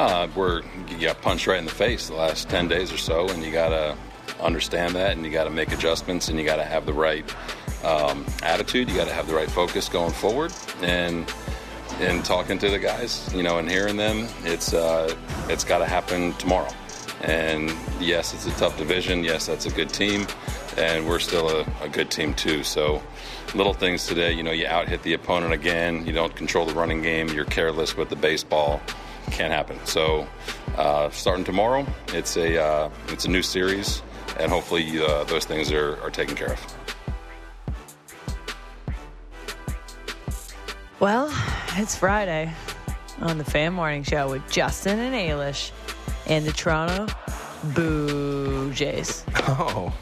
Uh, we're you got punched right in the face the last ten days or so, and you got to understand that, and you got to make adjustments, and you got to have the right um, attitude. You got to have the right focus going forward, and in talking to the guys, you know, and hearing them, it's uh, it's got to happen tomorrow. And yes, it's a tough division. Yes, that's a good team, and we're still a, a good team too. So little things today, you know, you out hit the opponent again. You don't control the running game. You're careless with the baseball. Can't happen. So uh, starting tomorrow, it's a uh, it's a new series, and hopefully uh, those things are, are taken care of. Well, it's Friday on the Fan Morning Show with Justin and Ailish and the Toronto Blue Jays. Oh.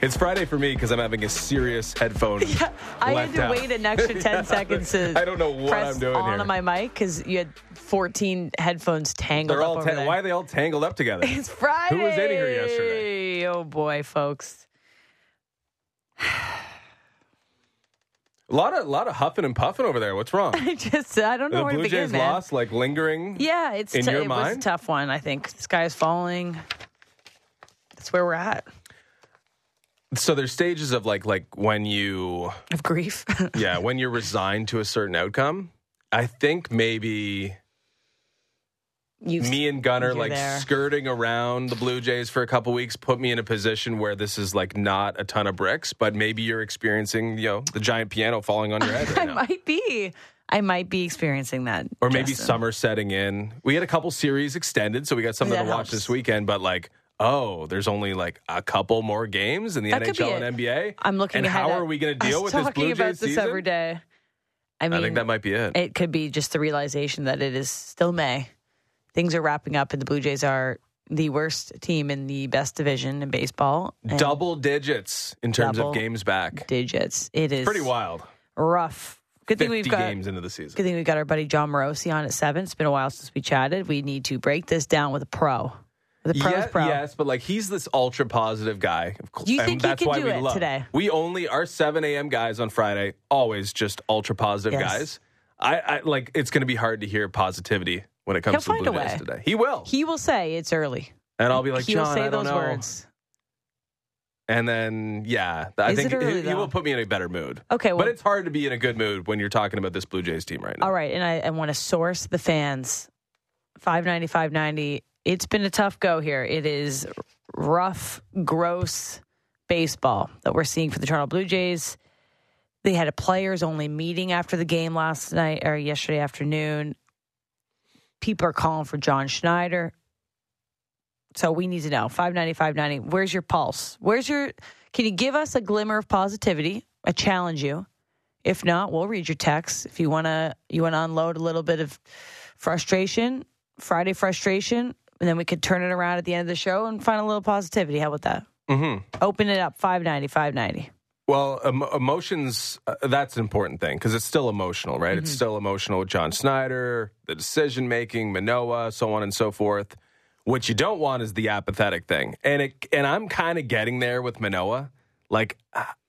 It's Friday for me because I'm having a serious headphone. Yeah, I had to letdown. wait an extra 10 seconds to I don't know what press I'm doing on here. on my mic because you had 14 headphones tangled They're up all ta- why are they all tangled up together? It's Friday. Who was in here yesterday? Oh boy, folks. A lot of lot of huffing and puffing over there. What's wrong? I just I don't know the where to Blue begin, Jays man. lost, like lingering. Yeah, it's In t- your it was a mind? tough one. I think the sky is falling. That's where we're at So there's stages of like like when you of grief. yeah when you're resigned to a certain outcome. I think maybe you me and Gunner like there. skirting around the Blue Jays for a couple weeks put me in a position where this is like not a ton of bricks, but maybe you're experiencing you know the giant piano falling on your head right I now. might be. I might be experiencing that. or maybe Justin. summer setting in. We had a couple series extended, so we got something That to watch helps. this weekend. But like, oh, there's only like a couple more games in the That NHL and NBA. I'm looking And ahead how at are we going to deal with this talking Blue about Jays this season? every day. I mean, I think that might be it. it could be just the realization that it is still May. Things are wrapping up, and the Blue Jays are the worst team in the best division in baseball. Double digits in terms of games back. digits. It is Pretty wild. rough. Good thing we've got. games into the season. Good thing we've got our buddy Jon Morosi on at seven. It's been a while since we chatted. We need to break this down with a pro. A pros Yeah, pro. Yes, but like he's this ultra positive guy. Of cou- Do you and think he that's can why do we it love. today? We only our 7 a.m. guys on Friday, always just ultra positive Yes. guys. I, I like it's going to be hard to hear positivity when it comes He'll to the Blue Jays today. He will, He will say it's early. and I'll be like, he will John, say I don't those know. words. And then, yeah, I Is think early, he, he will put me in a better mood. Okay, well- but it's hard to be in a good mood when you're talking about this Blue Jays team right now. All right, and I, I want to source the fans. 590, 590. It's been a tough go here. It is rough, gross baseball that we're seeing for the Toronto Blue Jays. They had a players only meeting after the game last night or yesterday afternoon. People are calling for John Schneider. So we need to know 590, 590. Where's your pulse? Where's your, can you give us a glimmer of positivity? I challenge you. If not, we'll read your text. If you want to, you want to unload a little bit of frustration, Friday frustration, and then we could turn it around at the end of the show and find a little positivity. How about that? Mm-hmm. Open it up 590, 590. Well, em- emotions, uh, that's an important thing because it's still emotional, right? Mm-hmm. It's still emotional with John Schneider, the decision making, Manoah, so on and so forth. What you don't want is the apathetic thing. And it, and I'm kind of getting there with Manoah. Like,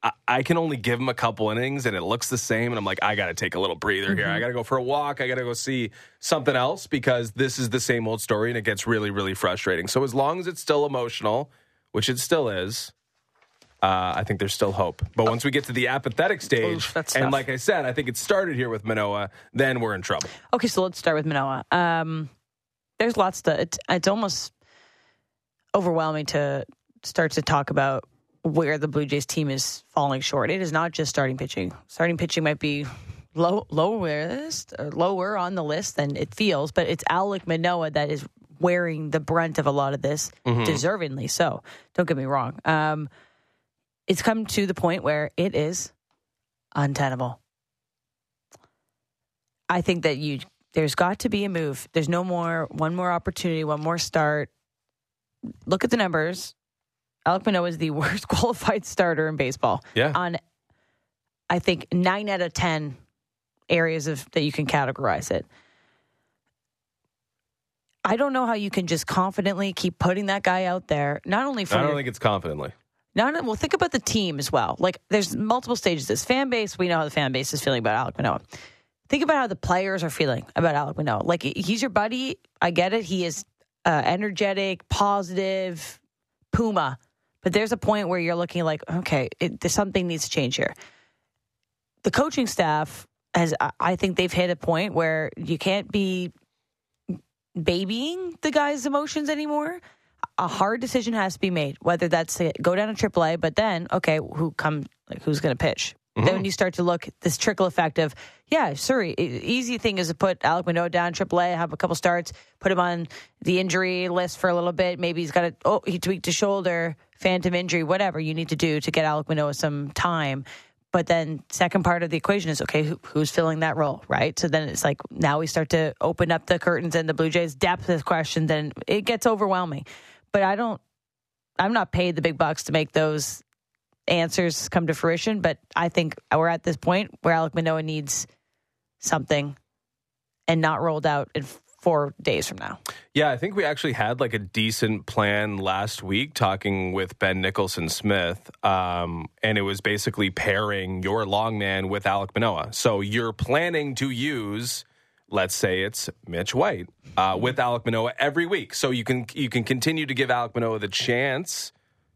I, I can only give him a couple innings and it looks the same. And I'm like, I got to take a little breather here. Mm-hmm. I got to go for a walk. I got to go see something else because this is the same old story and it gets really, really frustrating. So as long as it's still emotional, which it still is, uh, I think there's still hope. But once we get to the apathetic stage, Oof, and tough. like I said, I think it started here with Manoah, then we're in trouble. Okay, so let's start with Manoah. Um, there's lots to. It's, it's almost overwhelming to start to talk about where the Blue Jays team is falling short. It is not just starting pitching. Starting pitching might be low, lowest or lower on the list than it feels, but it's Alek Manoah that is wearing the brunt of a lot of this, deservingly so. Don't get me wrong. Um, it's come to the point where it is untenable. I think that you there's got to be a move. There's no more one more opportunity, one more start. Look at the numbers. Alek Manoah is the worst qualified starter in baseball. Yeah. On I think nine out of ten areas of that you can categorize it. I don't know how you can just confidently keep putting that guy out there, not only for I don't your- think it's confidently. no, no. Well, think about the team as well. Like, there's multiple stages. This fan base, we know how the fan base is feeling about Alek Manoah. think about how the players are feeling about Alek Manoah. Like he's your buddy. I get it. He is uh, energetic, positive, Puma. But there's a point where you're looking like, okay, it, something needs to change here. The coaching staff has, I think they've hit a point where you can't be babying the guy's emotions anymore. A hard decision has to be made, whether that's to go down to AAA, but then okay, who come like who's going to pitch? Mm-hmm. Then when you start to look this trickle effect of yeah, sure, easy thing is to put Alek Manoah down AAA, have a couple starts, put him on the injury list for a little bit. Maybe he's got a oh he tweaked his shoulder, phantom injury, whatever you need to do to get Alek Manoah some time. But then second part of the equation is okay, who, who's filling that role, right? So then it's like now we start to open up the curtains and the Blue Jays depth of questions, and it gets overwhelming. But I don't, I'm not paid the big bucks to make those answers come to fruition. But I think we're at this point where Alek Manoah needs something and not rolled out in four days from now. Yeah, I think we actually had like a decent plan last week talking with Ben Nicholson Smith. Um, and it was basically pairing your long man with Alek Manoah. So you're planning to use let's say it's Mitch White uh, with Alek Manoah every week. So you can you can continue to give Alek Manoah the chance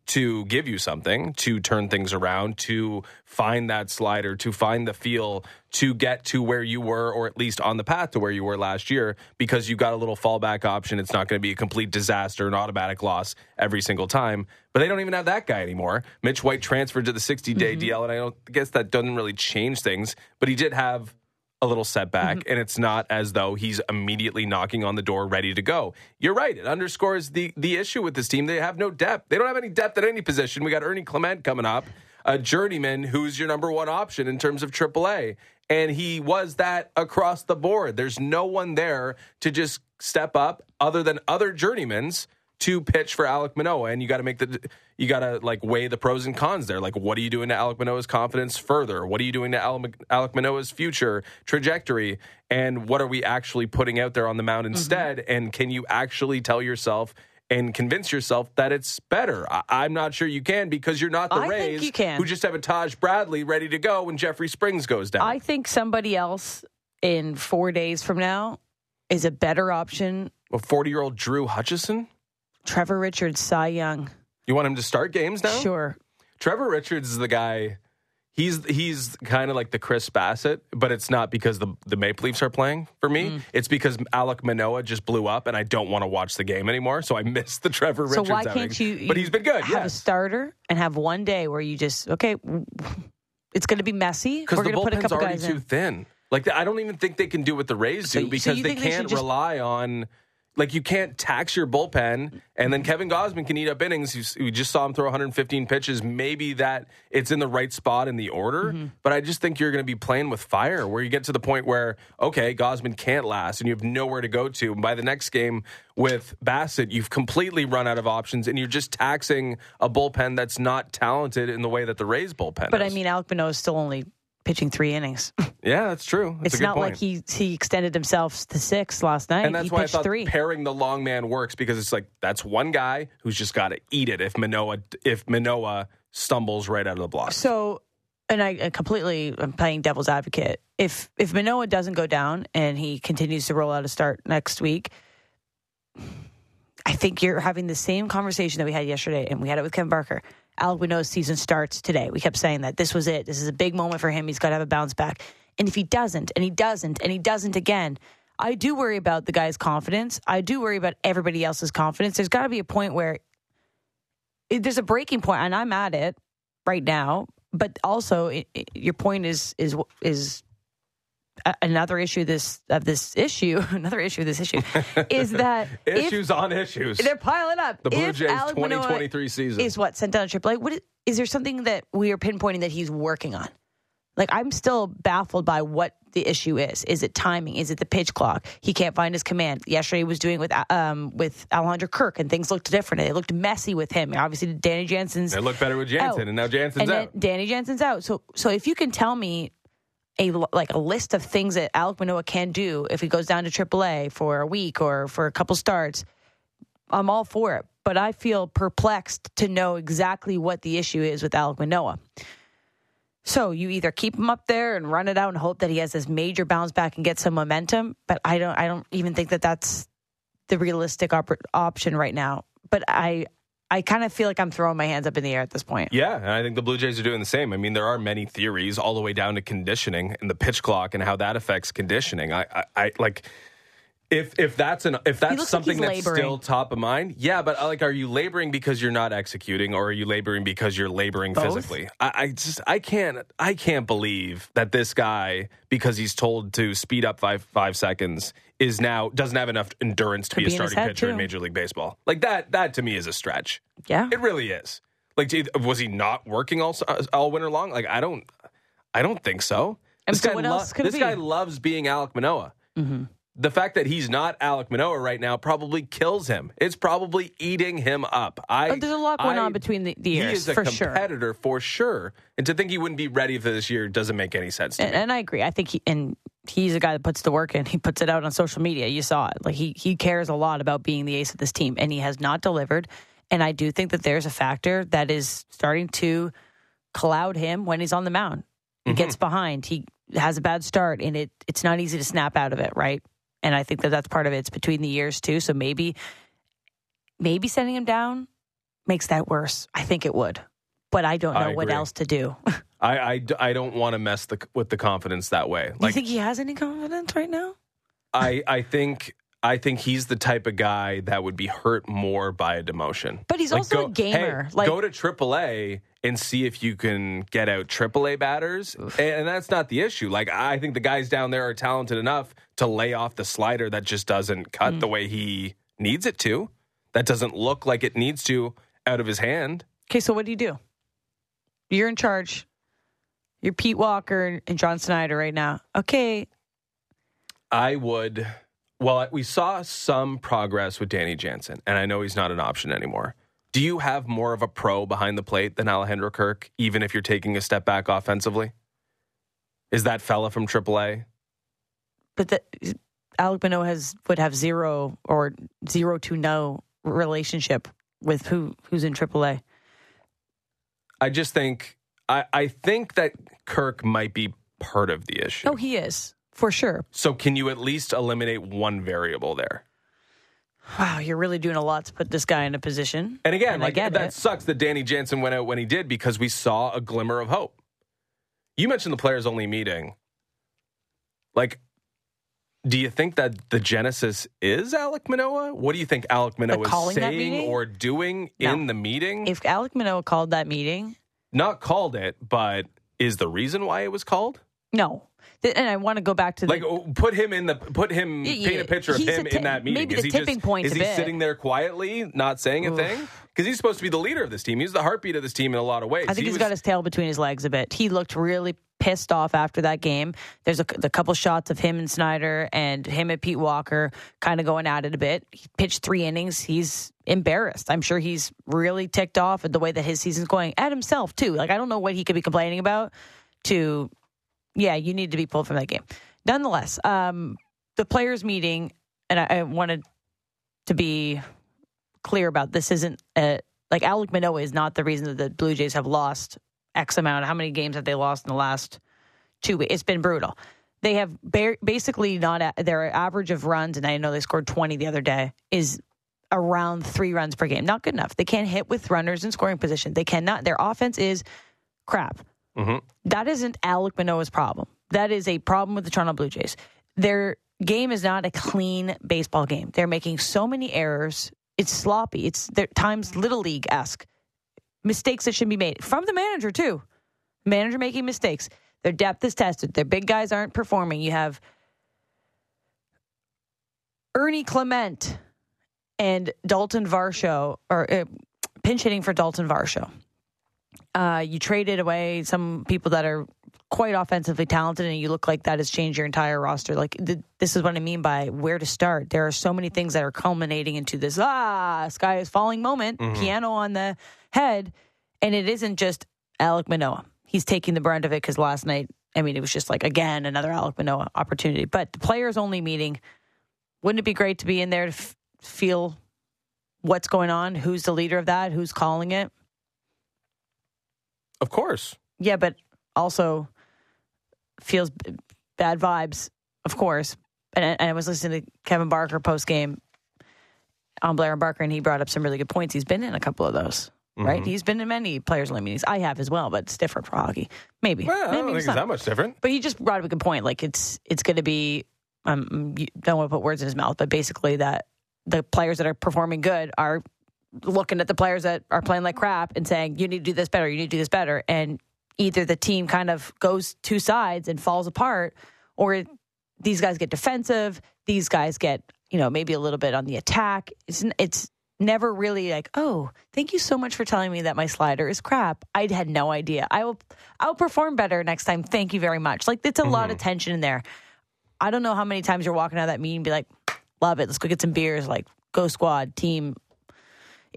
to give you something, to turn things around, to find that slider, to find the feel, to get to where you were, or at least on the path to where you were last year, because you got a little fallback option. It's not going to be a complete disaster, an automatic loss every single time. But they don't even have that guy anymore. Mitch White transferred to the 60 day mm-hmm. DL, and I don't I guess that doesn't really change things, but he did have a little setback, mm-hmm. and it's not as though he's immediately knocking on the door ready to go. You're right. It underscores the the issue with this team. They have no depth. They don't have any depth at any position. We got Ernie Clement coming up, a journeyman who's your number one option in terms of AAA. And he was that across the board. There's no one there to just step up other than other journeymans to pitch for Alek Manoah, and you got to make the you got to like weigh the pros and cons there. Like, what are you doing to Alek Manoah's confidence further? What are you doing to Alek Manoah's future trajectory? And what are we actually putting out there on the mound mm-hmm. instead? Mm-hmm. And can you actually tell yourself? And convince yourself that it's better. I- am not sure you can because you're not the I Rays you can. who just have a Taj Bradley ready to go when Jeffrey Springs goes down. I think somebody else in four days from now is a better option. A 40 year old Drew Hutchison? Trevor Richards, Cy Young. You want him to start games now? Sure. Trevor Richards is the guy. He's he's kind of like the Chris Bassitt, but it's not because the the Maple Leafs are playing for me. Mm. It's because Alek Manoah just blew up, and I don't want to watch the game anymore. So I missed the Trevor Richards. So why outing. can't you? But he's been good. Have yes. a starter and have one day where you just okay. It's going to be messy. Because the bullpen's already too in. thin. Like I don't even think they can do what the Rays do so, because so they can't they rely on like you can't tax your bullpen, and then Kevin Gausman can eat up innings. We just saw him throw 115 pitches. Maybe that it's in the right spot in the order, mm-hmm. but I just think you're going to be playing with fire, where you get to the point where okay, Gausman can't last, and you have nowhere to go to. And by the next game with Bassitt, you've completely run out of options, and you're just taxing a bullpen that's not talented in the way that the Rays bullpen. But is. I mean, Alek Manoah is still only pitching three innings. Yeah, that's true. That's it's not point. like he he extended himself to six last night. And that's he why I thought three. pairing the long man works because it's like that's one guy who's just got to eat it if Manoah if Manoah stumbles right out of the block. So, and I, completely I'm playing devil's advocate. If if Manoah doesn't go down and he continues to roll out a start next week. I think you're having the same conversation that we had yesterday, and we had it with Kevin Barker. Manoah's season starts today. We kept saying that this was it. This is a big moment for him. He's got to have a bounce back. And if he doesn't, and he doesn't, and he doesn't again, I do worry about the guy's confidence. I do worry about everybody else's confidence. There's got to be a point where there's a breaking point, and I'm at it right now. But also, it, it, your point is is is another issue this of this issue. Another issue of this issue is that issues if, on issues. They're piling up. The Blue if Jays 2023 season is what sent down AAA. What is, is there something that we are pinpointing that he's working on? Like I'm still baffled by what the issue is. Is it timing? Is it the pitch clock? He can't find his command. Yesterday he was doing with um, with Alejandro Kirk, and things looked different. They looked messy with him. Obviously, Danny Jansen's. It looked better with Jansen, out. and now Jansen's and out. Danny Jansen's out. So, so if you can tell me a like a list of things that Alek Manoah can do if he goes down to AAA for a week or for a couple starts, I'm all for it. But I feel perplexed to know exactly what the issue is with Alek Manoah So you either keep him up there and run it out and hope that he has this major bounce back and get some momentum, but I don't I don't even think that that's the realistic op- option right now. But I I kind of feel like I'm throwing my hands up in the air at this point. Yeah, and I think the Blue Jays are doing the same. I mean, there are many theories all the way down to conditioning and the pitch clock and how that affects conditioning. I, I, I like if if that's an if that's looks like something that's laboring. still top of mind. Yeah, but uh, like, are you laboring because you're not executing, or are you laboring because you're laboring Both? physically? I, I just I can't I can't believe that this guy because he's told to speed up five five seconds is now doesn't have enough endurance to Could be a be in his starting head, pitcher in too. Major League Baseball. Like that that to me is a stretch. Yeah. It really is. Like, was he not working all all winter long? Like, I don't, I don't think so. And this so guy, what else could it this guy loves being Alek Manoah. Mm-hmm. The fact that he's not Alek Manoah right now probably kills him. It's probably eating him up. I. Oh, there's a lot going I- on between the, the He years is a for sure. competitor for sure, and to think he wouldn't be ready for this year doesn't make any sense to And, me. and I agree. I think he and he's a guy that puts the work in. He puts it out on social media. You saw it. Like he he cares a lot about being the ace of this team, and he has not delivered. And I do think that there's a factor that is starting to cloud him when he's on the mound. He Mm-hmm. gets behind. He has a bad start, and it it's not easy to snap out of it, right? And I think that that's part of it. It's between the years too. So maybe maybe sending him down makes that worse. I think it would, but I don't know I what else to do. I, I, I don't want to mess the, with the confidence that way. Do you think he has any confidence right now? I, I think I think he's the type of guy that would be hurt more by a demotion. But he's also a gamer. Hey, Like- go to AAA and see if you can get out AAA batters, and, and that's not the issue. Like I think the guys down there are talented enough to lay off the slider that just doesn't Mm. cut the way he needs it to. That doesn't look like it needs to out of his hand. Okay, so what do you do? You're in charge. You're Pete Walker and John Schneider right now. Okay, I would. Well, we saw some progress with Danny Jansen, and I know he's not an option anymore. Do you have more of a pro behind the plate than Alejandro Kirk, even if you're taking a step back offensively? Is that fella from AAA? but the, Alek Manoah has would have zero or zero to no relationship with who who's in AAA. I just think I, I think that Kirk might be part of the issue. Oh, he is for sure. So can you at least eliminate one variable there? Wow, you're really doing a lot to put this guy in a position. And again, And like that it. sucks that Danny Jansen went out when he did because we saw a glimmer of hope. You mentioned the players only meeting. Like, do you think that the genesis is Alek Manoah? What do you think Alek Manoah is saying or doing No. in the meeting? If Alek Manoah called that meeting, Not called it, but is the reason why it was called? no. And I want to go back to the Like, oh, put him in the put him Yeah, paint a picture of him ti- in that meeting. maybe is the he tipping just, point's Is he bit. sitting there quietly, not saying a Oof. thing? Because he's supposed to be the leader of this team. He's the heartbeat of this team in a lot of ways. I think He he's was- got his tail between his legs a bit. He looked really pissed off after that game. There's a the couple shots of him and Schneider and him and Pete Walker kind of going at it a bit. He pitched three innings. He's embarrassed. I'm sure he's really ticked off at the way that his season's going at himself too. Like I don't know what he could be complaining about. To yeah, you need to be pulled from that game. Nonetheless, um, the players' meeting, and I, I wanted to be clear about this isn't a, like Alek Manoah is not the reason that the Blue Jays have lost X amount. How many games have they lost in the last two weeks? It's been brutal. They have ba- basically not a, their average of runs, and I know they scored 20 the other day, is around three runs per game. Not good enough. They can't hit with runners in scoring position. They cannot. Their offense is crap. Mhm. That isn't Alek Manoah's problem. That is a problem with the Toronto Blue Jays. Their game is not a clean baseball game. They're making so many errors. It's sloppy. It's times little league esque mistakes that should be made from the manager too. Manager making mistakes. Their depth is tested. Their big guys aren't performing. You have Ernie Clement and Daulton Varsho, or uh, pinch hitting for Daulton Varsho. Uh, you traded away some people that are quite offensively talented, and you look like that has changed your entire roster. Like th- this is what I mean by where to start. There are so many things that are culminating into this ah sky is falling moment, piano on the head, and it isn't just Alek Manoah. He's taking the brunt of it because last night, I mean, it was just like again another Alek Manoah opportunity. But the players only meeting, wouldn't it be great to be in there to f- feel what's going on? Who's the leader of that? Who's calling it? Of course. Yeah, but also feels b- bad vibes, of course. And, and I was listening to Kevin Barker post game on Blair and Barker, and he brought up some really good points. He's been in a couple of those, right? Mm-hmm. He's been in many players' only meetings. I have as well, but it's different for hockey. Maybe. Well, I don't think it's it's not. that much different. But he just brought up a good point. Like it's it's going to be. Um, don't want to put words in his mouth, but basically that the players that are performing good are looking at the players that are playing like mm-hmm. crap and saying, "You need to do this better. You need to do this better." And either the team kind of goes two sides and falls apart, or these guys get defensive. These guys get you know maybe a little bit on the attack. It's it's never really like, "Oh, thank you so much for telling me that my slider is crap. I had no idea. I will I'll perform better next time. Thank you very much." Like it's a lot of mm-hmm. tension in there. I don't know how many times you're walking out of that meeting and be like, "Love it. Let's go get some beers." Like, go squad. Team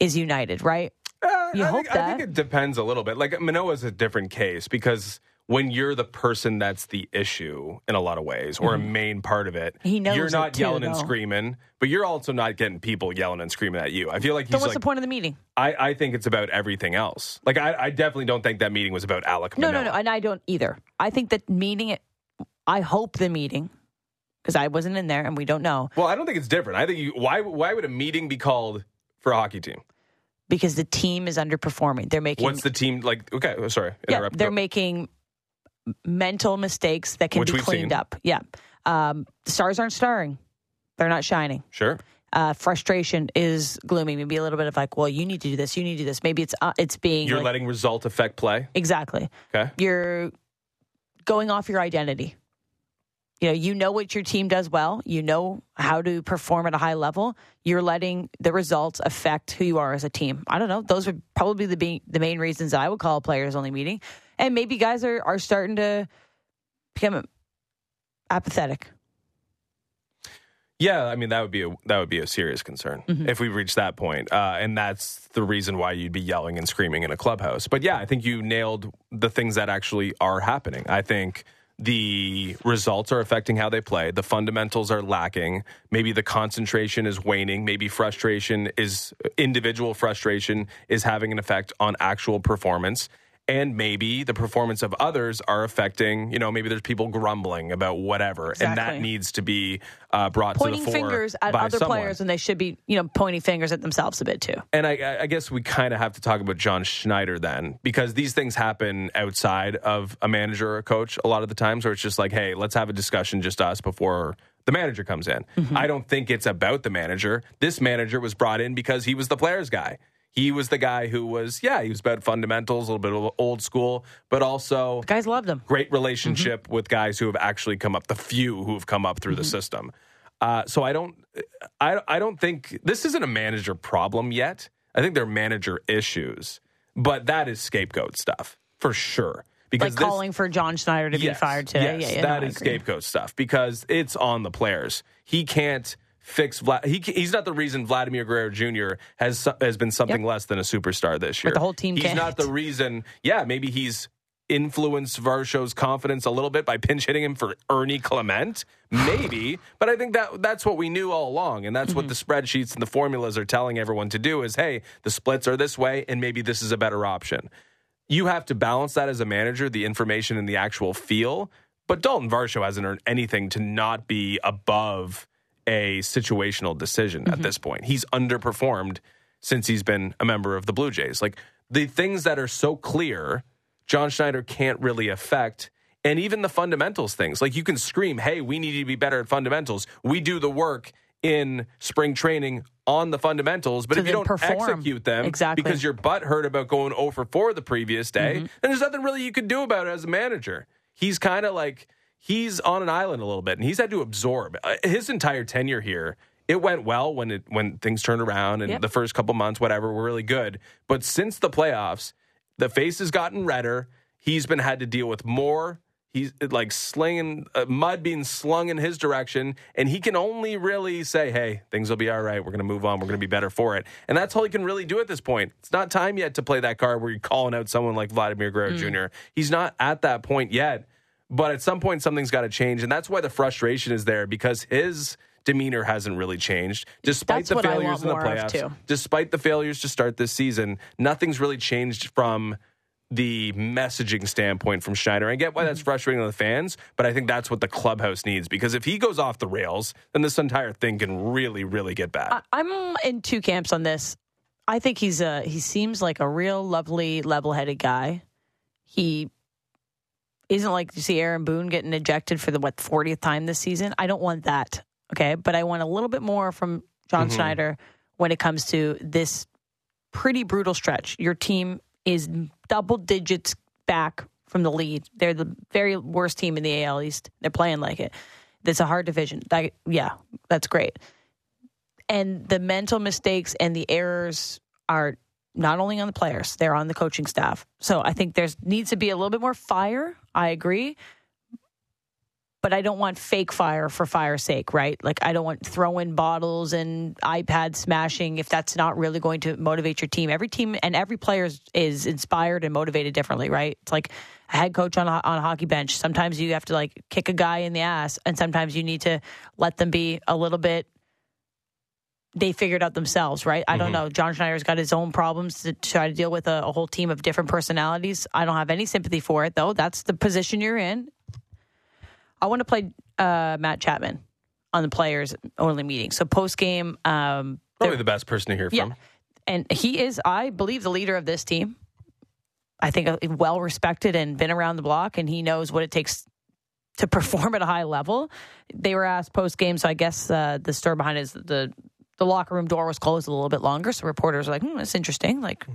is united, right? Uh, You I, hope think, I think it depends a little bit. Like Manoah's a different case because when you're the person that's the issue in a lot of ways, or a main part of it, Mm-hmm. He knows you're it not too, yelling and though. screaming, but you're also not getting people yelling and screaming at you. I feel like So he's what's like, the point of the meeting? I, I think it's about everything else. Like I, I definitely don't think that meeting was about Alek No, Manoah. no, no, and I don't either. I think that meeting. I hope the meeting, because I wasn't in there and we don't know, Well, I don't think it's different. I think you, why why would a meeting be called for a hockey team? because the team is underperforming. They're making. What's the team like? Okay, oh, sorry, yeah, interrupt. they're making mental mistakes that can Which be we've cleaned seen. up. Yeah, um, the stars aren't starring; they're not shining. sure. uh, frustration is gloomy. Maybe a little bit of like, well, you need to do this, you need to do this. Maybe it's uh, it's being You're like- letting result affect play. exactly. Okay. You're going off your identity. You know, you know what your team does well. You know how to perform at a high level. You're letting the results affect who you are as a team. I don't know. Those would probably the be the main reasons I would call a players only meeting. And maybe guys are are starting to become apathetic. Yeah, I mean that would be a that would be a serious concern Mm-hmm. if we reach that point, uh, and that's the reason why you'd be yelling and screaming in a clubhouse. But yeah, I think you nailed the things that actually are happening. I think the results are affecting how they play. The fundamentals are lacking. Maybe the concentration is waning. Maybe frustration is uh, individual frustration is having an effect on actual performance. And maybe the performance of others are affecting, you know, maybe there's people grumbling about whatever, and that needs to be uh, brought Pointing to the fore fingers at other someone. players and they should be, you know, pointing fingers at themselves a bit too. And I, I guess we kind of have to talk about John Schneider then, because these things happen outside of a manager or a coach a lot of the times, where it's just like, hey, let's have a discussion just us before the manager comes in. Mm-hmm. I don't think it's about the manager. This manager was brought in because he was the players guy. He was the guy who was, yeah, he was about fundamentals, a little bit of old school, but also Guys loved them. great relationship with guys who have actually come up, the few who have come up through the system. Uh, so I don't, I, I don't think this isn't a manager problem yet. I think they're manager issues, but that is scapegoat stuff for sure. Because Like this- calling for John Schneider to be fired today. Yes, yeah, yeah, that no, is scapegoat stuff because it's on the players. He can't fix Vlad. He, he's not the reason Vladimir Guerrero Jr. has has been something less than a superstar this year. the whole team He's can't. not the reason. Yeah, maybe he's influenced Varsho's confidence a little bit by pinch hitting him for Ernie Clement. Maybe, but I think that that's what we knew all along, and that's what the Mm-hmm. spreadsheets and the formulas are telling everyone to do. Is hey, the splits are this way, and maybe this is a better option you have to balance that as a manager, the information and the actual feel. But Daulton Varsho hasn't earned anything to not be above a situational decision Mm-hmm. at this point. He's underperformed since he's been a member of the Blue Jays. Like the things that are so clear, John Schneider can't really affect. And even the fundamentals things, like you can scream, hey, we need to be better at fundamentals. We do the work in spring training on the fundamentals, but To if you don't perform. execute them Exactly. because you're butt hurt about going 0 for 4 the previous day, Mm-hmm. then there's nothing really you could do about it as a manager. He's kind of like he's on an island a little bit, and he's had to absorb Uh, his entire tenure here. It went well when it when things turned around, and Yep. the first couple months, whatever, were really good. But since the playoffs, the face has gotten redder. He's been had to deal with more. He's like slinging uh, mud being slung in his direction, and he can only really say, "Hey, things will be all right. We're going to move on. We're going to be better for it." And that's all he can really do at this point. It's not time yet to play that card where you're calling out someone like Vladimir Guerrero Jr. He's not at that point yet. But at some point, something's got to change, and that's why the frustration is there because his demeanor hasn't really changed, despite That's the failures in the playoffs. Despite the failures to start this season, nothing's really changed from the messaging standpoint from Schneider. I get why that's mm-hmm. frustrating to the fans, but I think that's what the clubhouse needs because if he goes off the rails, then this entire thing can really, really get bad. I, I'm in two camps on this. I think he's a he seems like a real lovely, level-headed guy. He isn't like you see Aaron Boone getting ejected for the what 40th time this season. I don't want that. Okay, but I want a little bit more from John Mhm. Schneider when it comes to this pretty brutal stretch. Your team is double digits back from the lead. They're the very worst team in the AL East. They're playing like it. It's a hard division. That, yeah, that's great. And the mental mistakes and the errors are not only on the players, they're on the coaching staff. So I think there's needs to be a little bit more fire. I agree. But I don't want fake fire for fire's sake, right? Like I don't want throwing bottles and iPad smashing if that's not really going to motivate your team. Every team and every player is, inspired and motivated differently, right? It's like a head coach on a, on a hockey bench. Sometimes you have to like kick a guy in the ass, and sometimes you need to let them be a little bit they figured out themselves, right? I don't know. John Schneider's got his own problems to try to deal with a, a whole team of different personalities. I don't have any sympathy for it, though. That's the position you're in. I want to play uh, Matt Chapman on the players only meeting. So post game, um, Probably the best person to hear yeah, from. and he is, I believe, the leader of this team. I think uh, well respected and been around the block, and he knows what it takes to perform at a high level. They were asked post game, so I guess uh, the story behind it is the the locker room door was closed a little bit longer, so reporters are like, "Hmm, that's interesting." Like,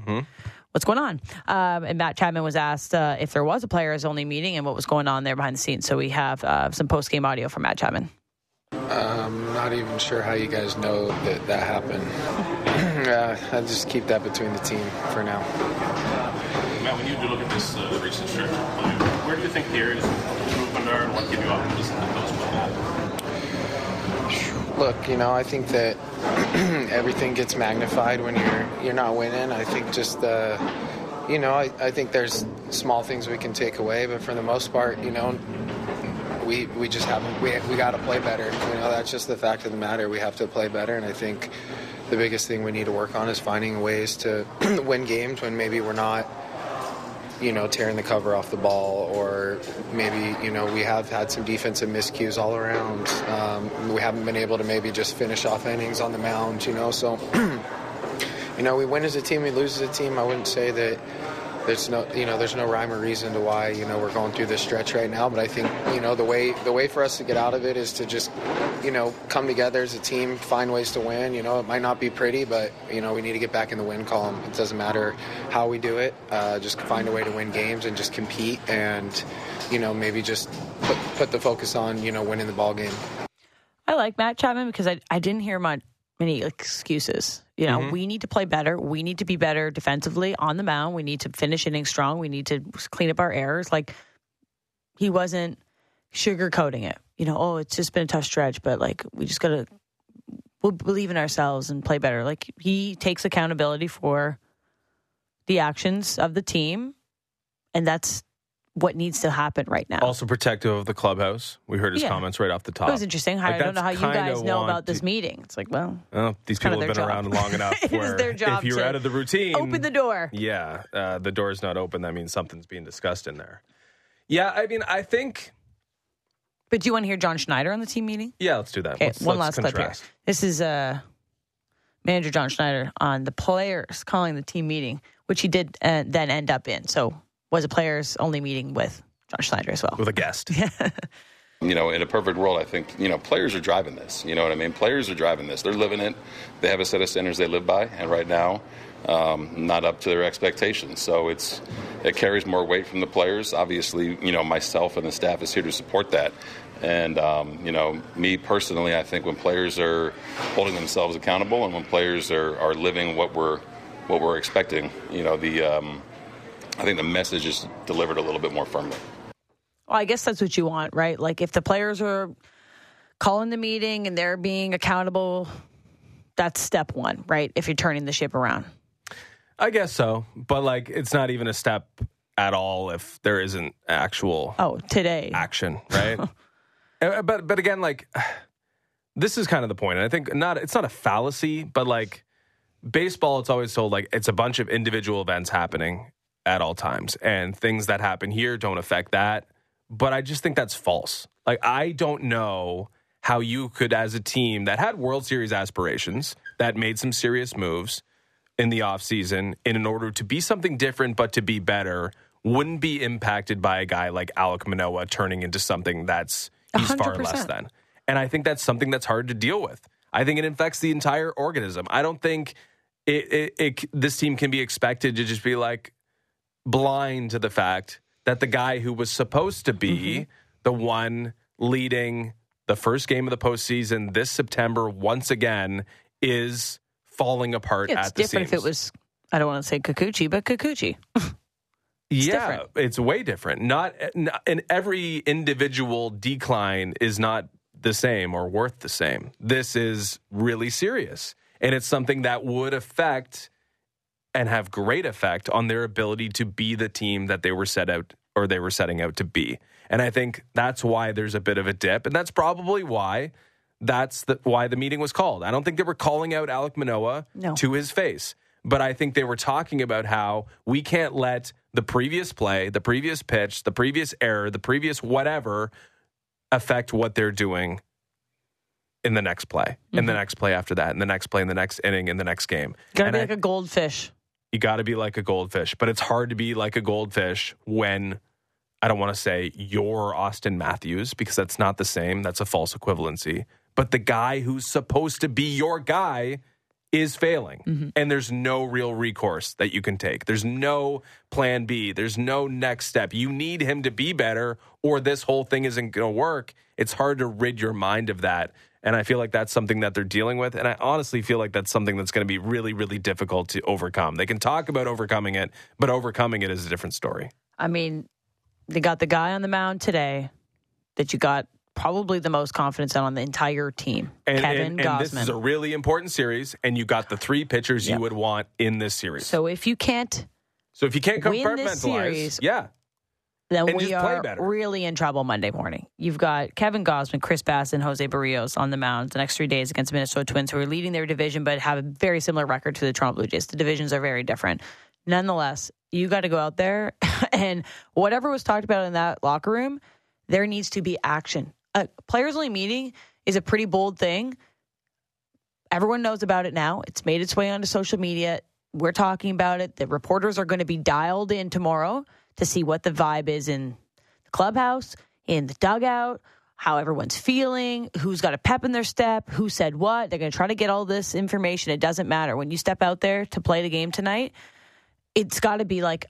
what's going on? Um, and Matt Chapman was asked uh, if there was a players only meeting and what was going on there behind the scenes. So we have uh, some post game audio from Matt Chapman. I'm not even sure how you guys know that that happened. uh, I just keep that between the team for now. Matt, when you do look at this uh, recent stretch of play, where do you think the areas of improvement are, and what give you optimism that those will happen? Look, you know, I think that everything gets magnified when you're you're not winning. I think just uh, you know, I, I think there's small things we can take away, but for the most part, you know, we we just haven't we we got to play better. You know, that's just the fact of the matter. We have to play better, and I think the biggest thing we need to work on is finding ways to win games when maybe we're not you know, tearing the cover off the ball, or maybe, you know, we have had some defensive miscues all around. Um, we haven't been able to maybe just finish off innings on the mound, you know, so, you know, we win as a team, we lose as a team. I wouldn't say that there's no, you know, there's no rhyme or reason to why, you know, we're going through this stretch right now, but I think, you know, the way, the way for us to get out of it is to just, you know, come together as a team, find ways to win. You know, it might not be pretty, but you know, we need to get back in the win column. It doesn't matter how we do it. Uh, just find a way to win games and just compete, and you know, maybe just put, put the focus on you know winning the ball game. I like Matt Chapman because I, I didn't hear much, many excuses. You know, mm-hmm. we need to play better. We need to be better defensively on the mound. We need to finish innings strong. We need to clean up our errors. Like he wasn't sugarcoating it. You know, oh, it's just been a tough stretch, but like we just gotta we'll believe in ourselves and play better. Like he takes accountability for the actions of the team, and that's what needs to happen right now. Also protective of the clubhouse. We heard his Yeah. comments right off the top. It was interesting. Like, I don't know how you guys know about this to- meeting. It's like, well, Oh, these people have been job. around long enough It is their job if you're to out of the routine, open the door. Yeah, uh, the door's not open. That means something's being discussed in there. Yeah, I mean, I think. But do you want to hear John Schneider on the team meeting? Yeah, let's do that. Okay, Let's- one let's last clip here. This is uh, manager John Schneider on the players calling the team meeting, which he did uh, then end up in. So was a players only meeting with John Schneider as well. with a guest. Yeah. You know, in a perfect world, I think, you know, players are driving this. You know what I mean? Players are driving this. They're living it. They have a set of standards they live by, and right now, um, not up to their expectations. So it's it carries more weight from the players. Obviously, you know, myself and the staff is here to support that. And, um, you know, me personally, I think when players are holding themselves accountable and when players are, are living what we're, what we're expecting, you know, the, um, I think the message is delivered a little bit more firmly. Well, I guess that's what you want, right? Like if the players are calling the meeting and they're being accountable, that's step one, right? If you're turning the ship around. I guess so, but like, it's not even a step at all if there isn't actual Oh, today. action, right? Uh, but but again, like this is kind of the point. And I think not it's not a fallacy, but like baseball, it's always told like it's a bunch of individual events happening, at all times, and things that happen here don't affect that. But I just think that's false. Like I don't know how you could, as a team that had World Series aspirations, that made some serious moves in the offseason in an order to be something different but to be better, wouldn't be impacted by a guy like Alek Manoah turning into something that's he's far 100%. less than. And I think that's something that's hard to deal with. I think it infects the entire organism. I don't think it, it, it this team can be expected to just be like blind to the fact that the guy who was supposed to be mm-hmm. the one leading the first game of the postseason this September once again is falling apart It's at the different seams. if it was, I don't want to say Kikuchi, but Kikuchi. yeah, different. it's way different. Not, not and every individual decline is not the same or worth the same. This is really serious, and it's something that would affect and have great effect on their ability to be the team that they were set out or they were setting out to be. And I think that's why there's a bit of a dip, and that's probably why that's the, why the meeting was called. I don't think they were calling out Alek Manoah No. to his face, but I think they were talking about how we can't let the previous play, the previous pitch, the previous error, the previous whatever affect what they're doing in the next play, in the mm-hmm. next play after that, in the next play, in the next inning, in the next game. Gotta And be I- like a goldfish. You got to be like a goldfish, but it's hard to be like a goldfish when I don't want to say you're Auston Matthews because that's not the same. That's a false equivalency. But the guy who's supposed to be your guy is failing. Mm-hmm. And there's no real recourse that you can take. There's no plan B. There's no next step. You need him to be better or this whole thing isn't going to work. It's hard to rid your mind of that. And I feel like that's something that they're dealing with. And I honestly feel like that's something that's going to be really, really difficult to overcome. They can talk about overcoming it, but overcoming it is a different story. I mean, they got the guy on the mound today that you got probably the most confidence in on the entire team, And, Kevin and, and this is a really important series, and you got the three pitchers Yep. you would want in this series. So, if you can't, so if you can't win compartmentalize, this series, yeah, then And we are really in trouble Monday morning. You've got Kevin Gausman, Chris Bass, and José Berríos on the mound the next three days against Minnesota Twins, who are leading their division but have a very similar record to the Toronto Blue Jays. The divisions are very different. Nonetheless, you got to go out there and whatever was talked about in that locker room, there needs to be action. A players only meeting is a pretty bold thing. Everyone knows about it now. It's made its way onto social media. We're talking about it. The reporters are going to be dialed in tomorrow to see what the vibe is in the clubhouse, in the dugout, how everyone's feeling, who's got a pep in their step, who said what. They're going to try to get all this information. It doesn't matter. When you step out there to play the game tonight, it's got to be like,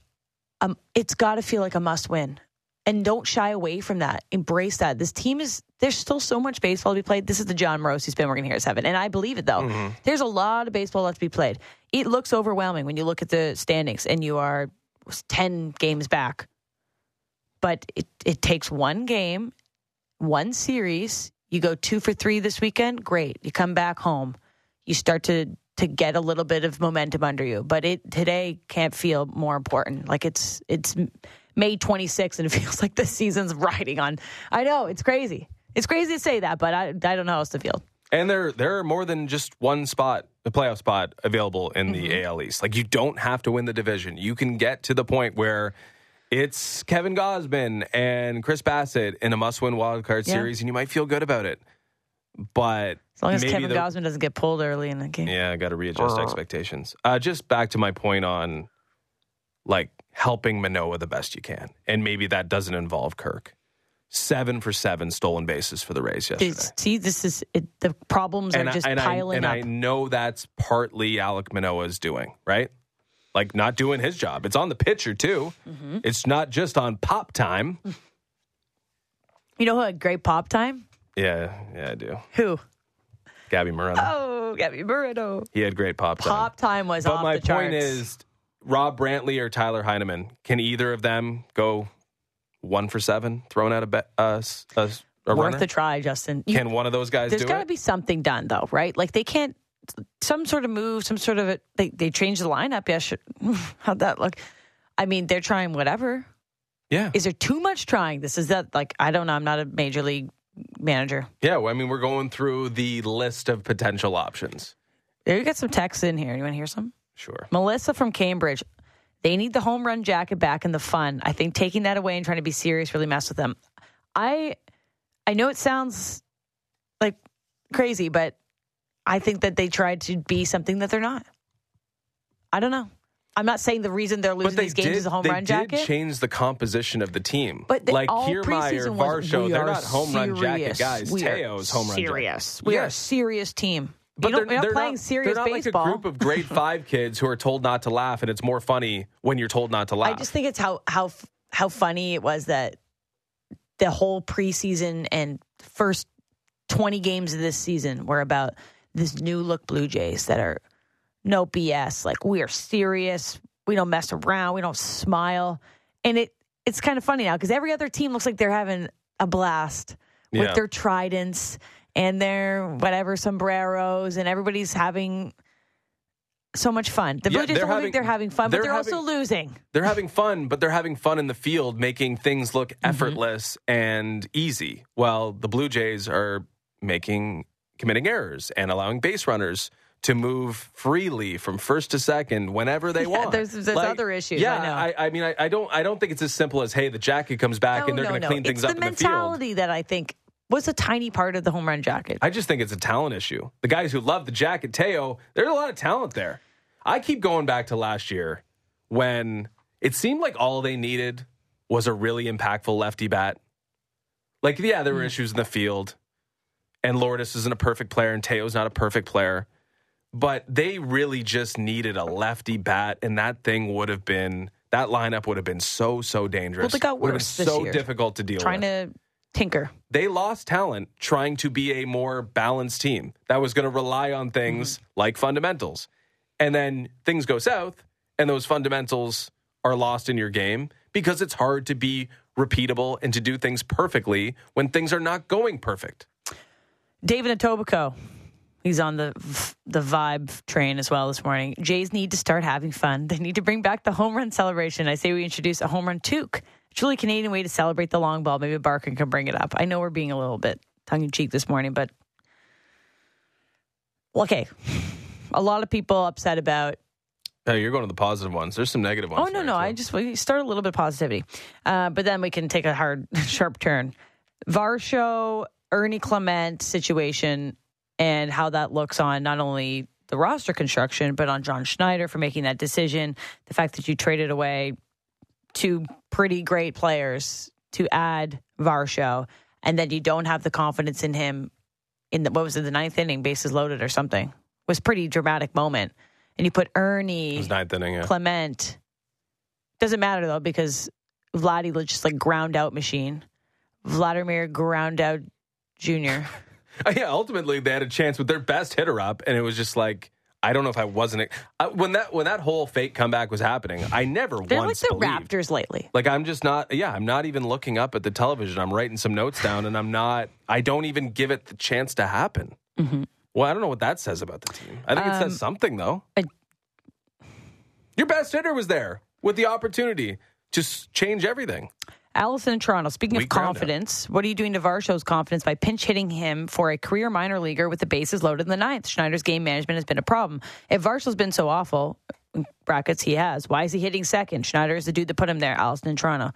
um, it's got to feel like a must win. And don't shy away from that. Embrace that. This team is, there's still so much baseball to be played. This is the Jon Morosi spin we're going to hear at seven. And I believe it, though. There's a lot of baseball left to be played. It looks overwhelming when you look at the standings and you are 10 games back. But it, it takes one game, one series. You go two for three this weekend, great. You come back home. You start to to get a little bit of momentum under you. But it today can't feel more important. Like it's it's May 26th and it feels like the season's riding on. I know it's crazy. It's crazy to say that, but I I don't know how else to feel. And there there are more than just one spot, a playoff spot available in the AL East. Like you don't have to win the division. You can get to the point where it's Kevin Gausman and Chris Bassitt in a must-win wild card Yeah. series, and you might feel good about it. But As long as Kevin the- Gausman doesn't get pulled early in the game. yeah, I got to readjust expectations. Uh, just back to my point on like helping Manoah the best you can, and maybe that doesn't involve Kirk. Seven for seven stolen bases for the Rays yesterday. It's- see, this is it, the problems are I- just and piling I, up. and I know that's partly Alek Manoah's doing, right? Like not doing his job. It's on the pitcher too. Mm-hmm. It's not just on pop time. you know who had great pop time? Yeah, yeah, I do. Who? Gabby Moreno. Oh, Gabby Burrito. He had great pop time. Pop time was but off my the charts. point is, Rob Brantley or Tyler Heineman, can either of them go one for seven, throwing out a, be- uh, a, a worth runner? a try, Justin. You- Can one of those guys There's got to be something done, though, right? Like they can't some sort of move, some sort of a, they they changed the lineup. Yeah, sure. how'd that look? I mean, they're trying whatever. yeah, Is there too much trying? This is that like I don't know. I'm not a major league manager. yeah. Well, I mean, we're going through the list of potential options. There, you got some texts in here. You want to hear some? Sure. Melissa from Cambridge. They need the home run jacket back and the fun. I think taking that away and trying to be serious really messed with them. I I know it sounds like crazy, but I think that they tried to be something that they're not. I don't know. I'm not saying the reason they're losing these games is a home run jacket. they did change the composition of the team. But they, like Kiermaier, Varsho, they're not home run jacket guys. We Teo's home run jacket. serious. We are a serious team. But you they're, not they're playing not, serious they're not baseball. like a group of grade five kids who are told not to laugh, and it's more funny when you're told not to laugh. I just think it's how how how funny it was that the whole preseason and first 20 games of this season were about this new look Blue Jays that are no BS. Like we are serious. We don't mess around. We don't smile. And it it's kind of funny now because every other team looks like they're having a blast with Yeah. their tridents and their whatever sombreros, and everybody's having so much fun. The Yeah, Blue Jays they're don't look having- they're having fun, but they're they're also losing. they're having fun, but they're having fun in the field, making things look Mm-hmm. effortless and easy. While the Blue Jays are making committing errors and allowing base runners to move freely from first to second whenever they Yeah, want. there's- there's other issues, Yeah, I. I, I mean, I, I don't, I don't think it's as simple as hey, the jacket comes back and they're going to clean things it's up the in the field. mentality that I think was a tiny part of the home run jacket. I just think it's a talent issue. The guys who love the jacket, Teo, there's a lot of talent there. I keep going back to last year when it seemed like all they needed was a really impactful lefty bat. Like, yeah, there were mm. issues in the field, and Lourdes isn't a perfect player, and Teo's not a perfect player, but they really just needed a lefty bat, and that thing would have been that lineup would have been so so dangerous. Well, they got Would have worse been so year. difficult to deal trying with to tinker. they lost talent trying to be a more balanced team that was going to rely on things mm-hmm. like fundamentals. And then things go south, and those fundamentals are lost in your game because it's hard to be repeatable and to do things perfectly when things are not going perfect. David Etobicoke, he's on the the vibe train as well this morning. Jays need to start having fun. They need to bring back the home run celebration. I say we introduce a home run toque. Truly Canadian way to celebrate the long ball. Maybe Barkin can bring it up. I know we're being a little bit tongue in cheek this morning, but okay. A lot of people upset about Oh, you're going to the positive ones. There's some negative ones. Oh no, no! too. I just we start a little bit of positivity, uh, but then we can take a hard, sharp turn. Varsho, Ernie Clement situation, and how that looks on not only the roster construction, but on John Schneider for making that decision. The fact that you traded away two pretty great players to add Varsho, and then you don't have the confidence in him in the what was it, the ninth inning, bases loaded or something, It was pretty dramatic moment. And you put Ernie It was ninth inning. Yeah. Clement. Doesn't matter though because Vladdy was just like ground out machine. Vladimir ground out Junior. Oh, yeah, ultimately they had a chance with their best hitter up, and it was just like I don't know if I wasn't I, when that when that whole fake comeback was happening. I never They're like the believed. Raptors lately. Like I'm just not. Yeah, I'm not even looking up at the television. I'm writing some notes down, and I'm not. I don't even give it the chance to happen. Mm-hmm. Well, I don't know what that says about the team. I think it Um, says something though. I- Your best hitter was there with the opportunity to s- change everything. Allison in Toronto. Speaking of confidence, what are you doing to Varsho's confidence by pinch hitting him for a career minor leaguer with the bases loaded in the ninth? Schneider's game management has been a problem. If Varsho's been so awful, in brackets he has. Why is he hitting second? Schneider is the dude that put him there. Allison in Toronto.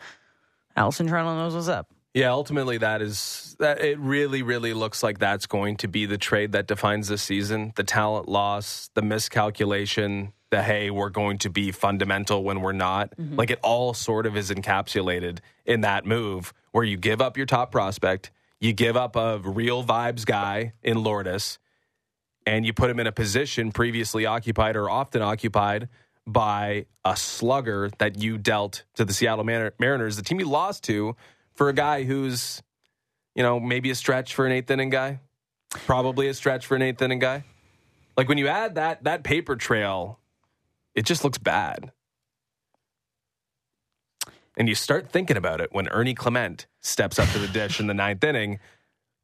Allison in Toronto knows what's up. Yeah, ultimately that is that it really really looks like that's going to be the trade that defines this season. The talent loss, the miscalculation, the hey, we're going to be fundamental when we're not. Mm-hmm. Like it all sort of is encapsulated in that move where you give up your top prospect, you give up a real vibes guy in Lourdes, and you put him in a position previously occupied or often occupied by a slugger that you dealt to the Seattle Mar- Mariners, the team you lost to, for a guy who's, you know, maybe a stretch for an eighth inning guy, probably a stretch for an eighth inning guy. Like when you add that that paper trail, it just looks bad. And you start thinking about it when Ernie Clement steps up to the dish in the ninth inning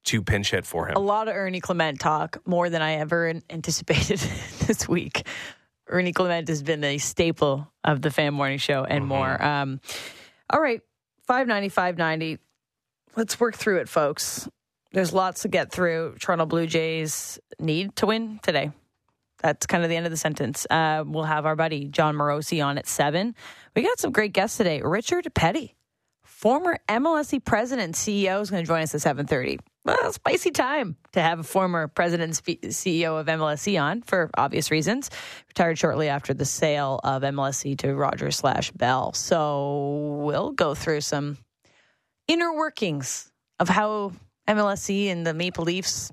to pinch hit for him. a lot of Ernie Clement talk, more than I ever anticipated this week. Ernie Clement has been a staple of the Fan Morning Show and more. Um, all right, 590, 590. Let's work through it, folks. There's lots to get through. Toronto Blue Jays need to win today. That's kind of the end of the sentence. Uh, we'll have our buddy Jon Morosi on at seven. We got some great guests today. Richard Peddie, former MLSE president and CEO, is going to join us at seven thirty. Well, spicy time to have a former president CEO of MLSE on for obvious reasons. Retired shortly after the sale of MLSE to Rogers slash Bell. So we'll go through some inner workings of how MLSE and the Maple Leafs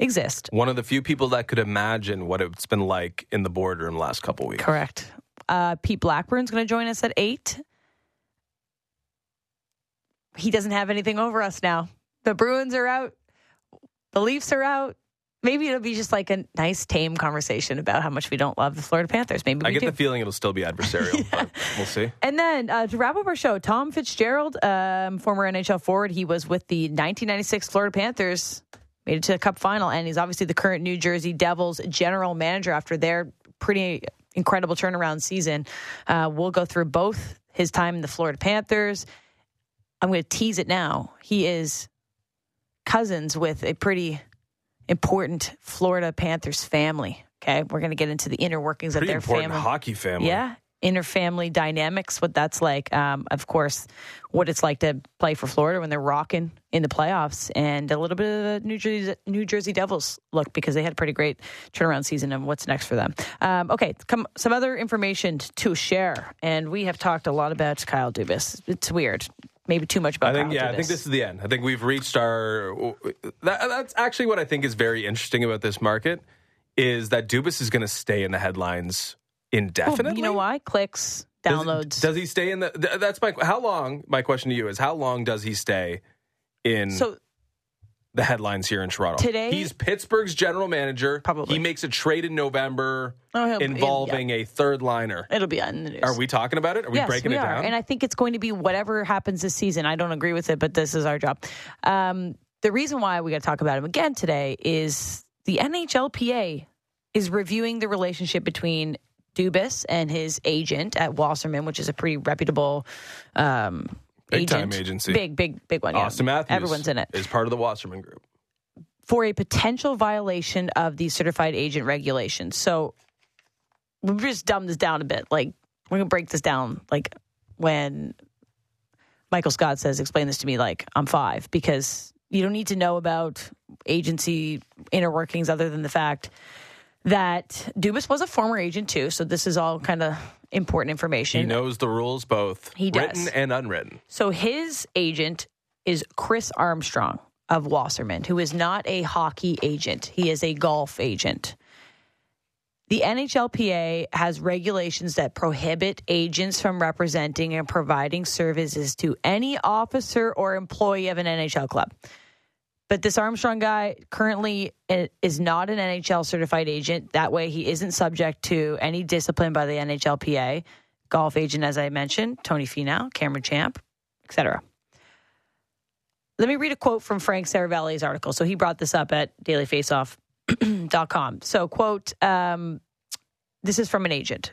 exist. One of the few people that could imagine what it's been like in the boardroom last couple weeks. Correct. Uh, Pete Blackburn's going to join us at eight. He doesn't have anything over us now. The Bruins are out. The Leafs are out. Maybe it'll be just like a nice, tame conversation about how much we don't love the Florida Panthers. Maybe I get do. the feeling it'll still be adversarial, but we'll see. And then uh, to wrap up our show, Tom Fitzgerald, um, former NHL forward, he was with the 1996 Florida Panthers, made it to the Cup final, and he's obviously the current New Jersey Devils general manager after their pretty incredible turnaround season. Uh, we'll go through both his time in the Florida Panthers. I'm going to tease it now. He is cousins with a pretty important Florida Panthers family. Okay, we're going to get into the inner workings Pretty of their family. hockey family. Yeah, inner family dynamics, what that's like. Um, of course, what it's like to play for Florida when they're rocking in the playoffs, and a little bit of the New Jersey New Jersey Devils look because they had a pretty great turnaround season. And what's next for them? Um, okay, come, some other information to share, and we have talked a lot about Kyle Dubas. It's weird. Maybe too much about. I think Kyle yeah, I think this is the end. I think we've reached our. That, that's actually what I think is very interesting about this market is that Dubas is going to stay in the headlines Well, indefinitely. you know why? Clicks, Does- downloads. Does, he stay in the? That's my. How long? My question to you is: How long does he stay in so the headlines here in Toronto? Today- he's Pittsburgh's general manager. Probably. he makes a trade in November Oh, involving a third liner. it'll be on the news. Are we talking about it? Are we yes, breaking we it are. down? And I think it's going to be whatever happens this season. I don't agree with it, but this is our job. Um, the reason why we got to talk about him again today is the NHLPA is reviewing the relationship between Dubas and his agent at Wasserman, which is a pretty reputable um, Big agent. time agency. Big, big, big one. yeah. Auston Matthews. Everyone's in it. Is part of the Wasserman Group. for a potential violation of the certified agent regulations. So we've just dumbed this down a bit. Like we're gonna break this down. Like when Michael Scott says, "Explain this to me," like I'm five, because you don't need to know about agency inner workings other than the fact that Dubas was a former agent too. So this is all kind of important information. He knows the rules, both He does. written and unwritten. So his agent is Chris Armstrong of Wasserman, who is not a hockey agent. He is a golf agent. The NHLPA has regulations that prohibit agents from representing and providing services to any officer or employee of an NHL club. But this Armstrong guy currently is not an NHL certified agent. That way, he isn't subject to any discipline by the NHLPA. Golf agent, as I mentioned, Tony Finau, Cameron Champ, etc. Let me read a quote from Frank Seravalli's article. So he brought this up at dailyfaceoff.com. So, quote, um, this is from an agent.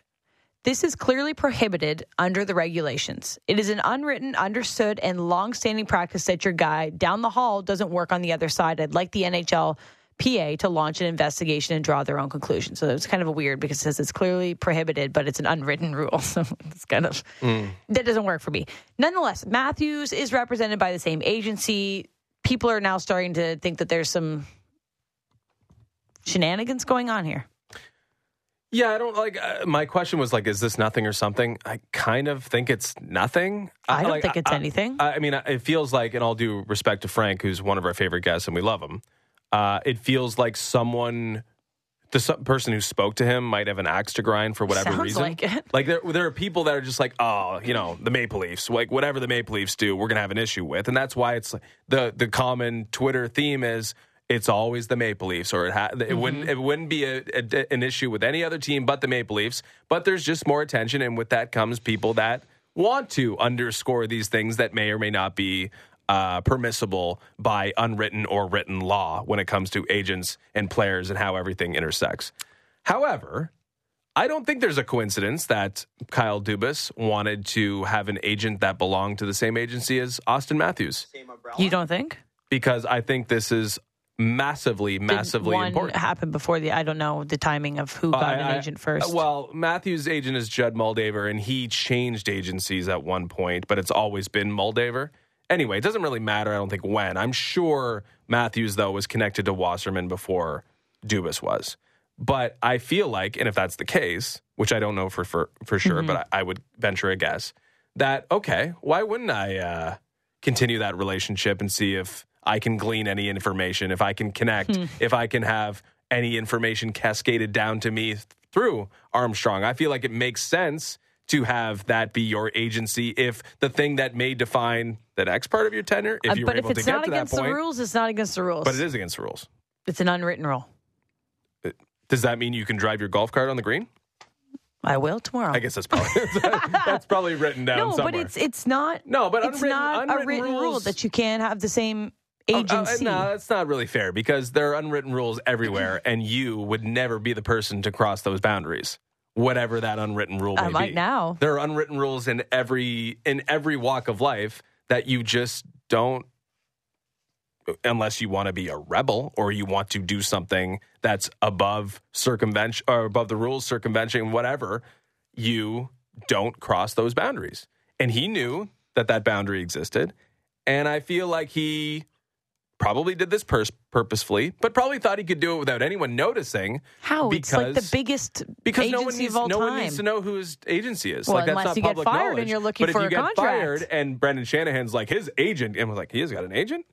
This is clearly prohibited under the regulations. It is an unwritten, understood, and long-standing practice that your guy down the hall doesn't work on the other side. I'd like the NHL PA to launch an investigation and draw their own conclusion. So it's kind of a weird because it says it's clearly prohibited, but it's an unwritten rule. So it's kind of mm. that doesn't work for me. Nonetheless, Matthews is represented by the same agency. People are now starting to think that there's some shenanigans going on here. Yeah, I don't like. Uh, my question was like, is this nothing or something? I kind of think it's nothing. I don't like, think it's anything. I, I mean, it feels like, and all due respect to Frank, who's one of our favorite guests, and we love him. Uh, it feels like someone, the person who spoke to him, might have an axe to grind for whatever Sounds reason. like it. Like there, there are people that are just like, oh, you know, the Maple Leafs, like whatever the Maple Leafs do, we're gonna have an issue with, and that's why it's like the the common Twitter theme is it's always the Maple Leafs, or it ha- it Mm-hmm. wouldn't it wouldn't be a, a, an issue with any other team but the Maple Leafs. But there's just more attention, and with that comes people that want to underscore these things that may or may not be uh, permissible by unwritten or written law when it comes to agents and players and how everything intersects. However, I don't think there's a coincidence that Kyle Dubas wanted to have an agent that belonged to the same agency as Auston Matthews You don't think? because I think this is massively, massively one important. happened before the. I don't know the timing of who got I- an agent first. Well, Matthew's agent is Judd Moldaver, and he changed agencies at one point, but it's always been Moldaver. Anyway, it doesn't really matter. I don't think when. I'm sure Matthews though was connected to Wasserman before Dubas was. But I feel like, and if that's the case, which I don't know for for, for sure, Mm-hmm. but I, I would venture a guess that okay, why wouldn't I uh, continue that relationship and see if I can glean any information, if I can connect, Hmm. if I can have any information cascaded down to me through Armstrong. I feel like it makes sense to have that be your agency if the thing that may define the next part of your tenure, if Uh, you're but if able to it's get not to that against the rules, it's not against the rules. But it is against the rules. It's an unwritten rule. Does that mean you can drive your golf cart on the green? I will tomorrow. I guess that's probably that's probably written down no, somewhere. but it's it's not. No, but it's unwritten- not a unwritten written rule rules- that you can't have the same Oh, oh, agency. no, that's not really fair because there are unwritten rules everywhere, and you would never be the person to cross those boundaries, whatever that unwritten rule uh, may I might be. now. There are unwritten rules in every in every walk of life that you just don't, unless you want to be a rebel or you want to do something that's above circumvention or above the rules, circumvention, whatever. You don't cross those boundaries, and he knew that that boundary existed, and I feel like he probably did this pers- purposefully, but probably thought he could do it without anyone noticing. How it's like the biggest Because agency no one needs no one needs to know who his agency is. Well, like that's unless not you get public fired and you're looking but for if you a get contract. fired and Brendan Shanahan's like his agent, and was like, he has got an agent.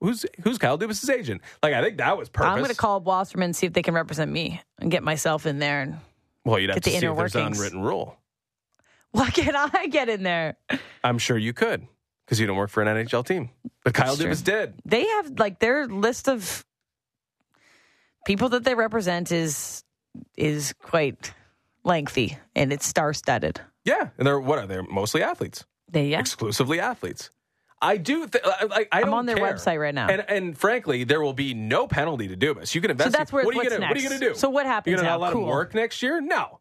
Who's who's Kyle Dubas' agent? Like I think that was purpose. I'm going to call Wasserman and see if they can represent me and get myself in there. And Well, you'd have get to the see inner if there's an workings. unwritten rule. why can't I get in there? I'm sure you could because you don't work for an NHL team, but Kyle. Dubas did. They have like their list of people that they represent is is quite lengthy and it's star studded. Yeah, and they're what are they? Mostly athletes. They yeah. exclusively athletes. I do. Th- I, I I'm don't on their care. website right now. and and frankly, there will be no penalty to Dubas. You can invest. So that's where what are you what's gonna next? What are you gonna do? So what happens You're gonna now? not let cool. him work next year? No.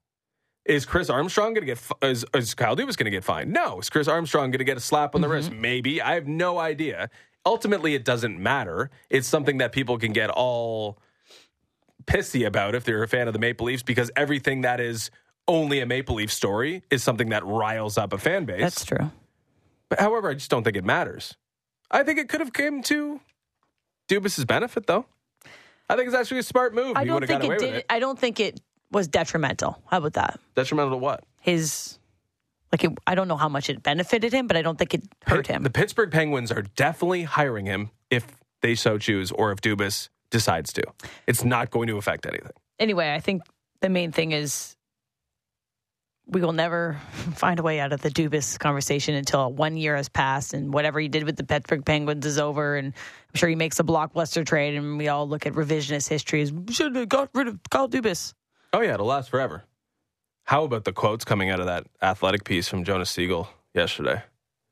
Is Chris Armstrong gonna get? Is, is Kyle Dubas gonna get fined? No. Is Chris Armstrong gonna get a slap on the wrist? Mm-hmm. Maybe. I have no idea. Ultimately, it doesn't matter. It's something that people can get all pissy about if they're a fan of the Maple Leafs because everything that is only a Maple Leaf story is something that riles up a fan base. That's true. But however, I just don't think it matters. I think it could have came to Dubas's benefit, though. I think it's actually a smart move. I don't would have got think it did. it. I don't think it was detrimental. How about that? Detrimental to what? His like it, I don't know how much it benefited him, but I don't think it hurt him. The Pittsburgh Penguins are definitely hiring him if they so choose, or if Dubas decides to. It's not going to affect anything. anyway, I think the main thing is we will never find a way out of the Dubas conversation until one year has passed and whatever he did with the Pittsburgh Penguins is over. And I'm sure he makes a blockbuster trade, and we all look at revisionist history as should have got rid of Kyle Dubas. Oh yeah, it'll last forever. How about the quotes coming out of that athletic piece from Jonas Siegel yesterday?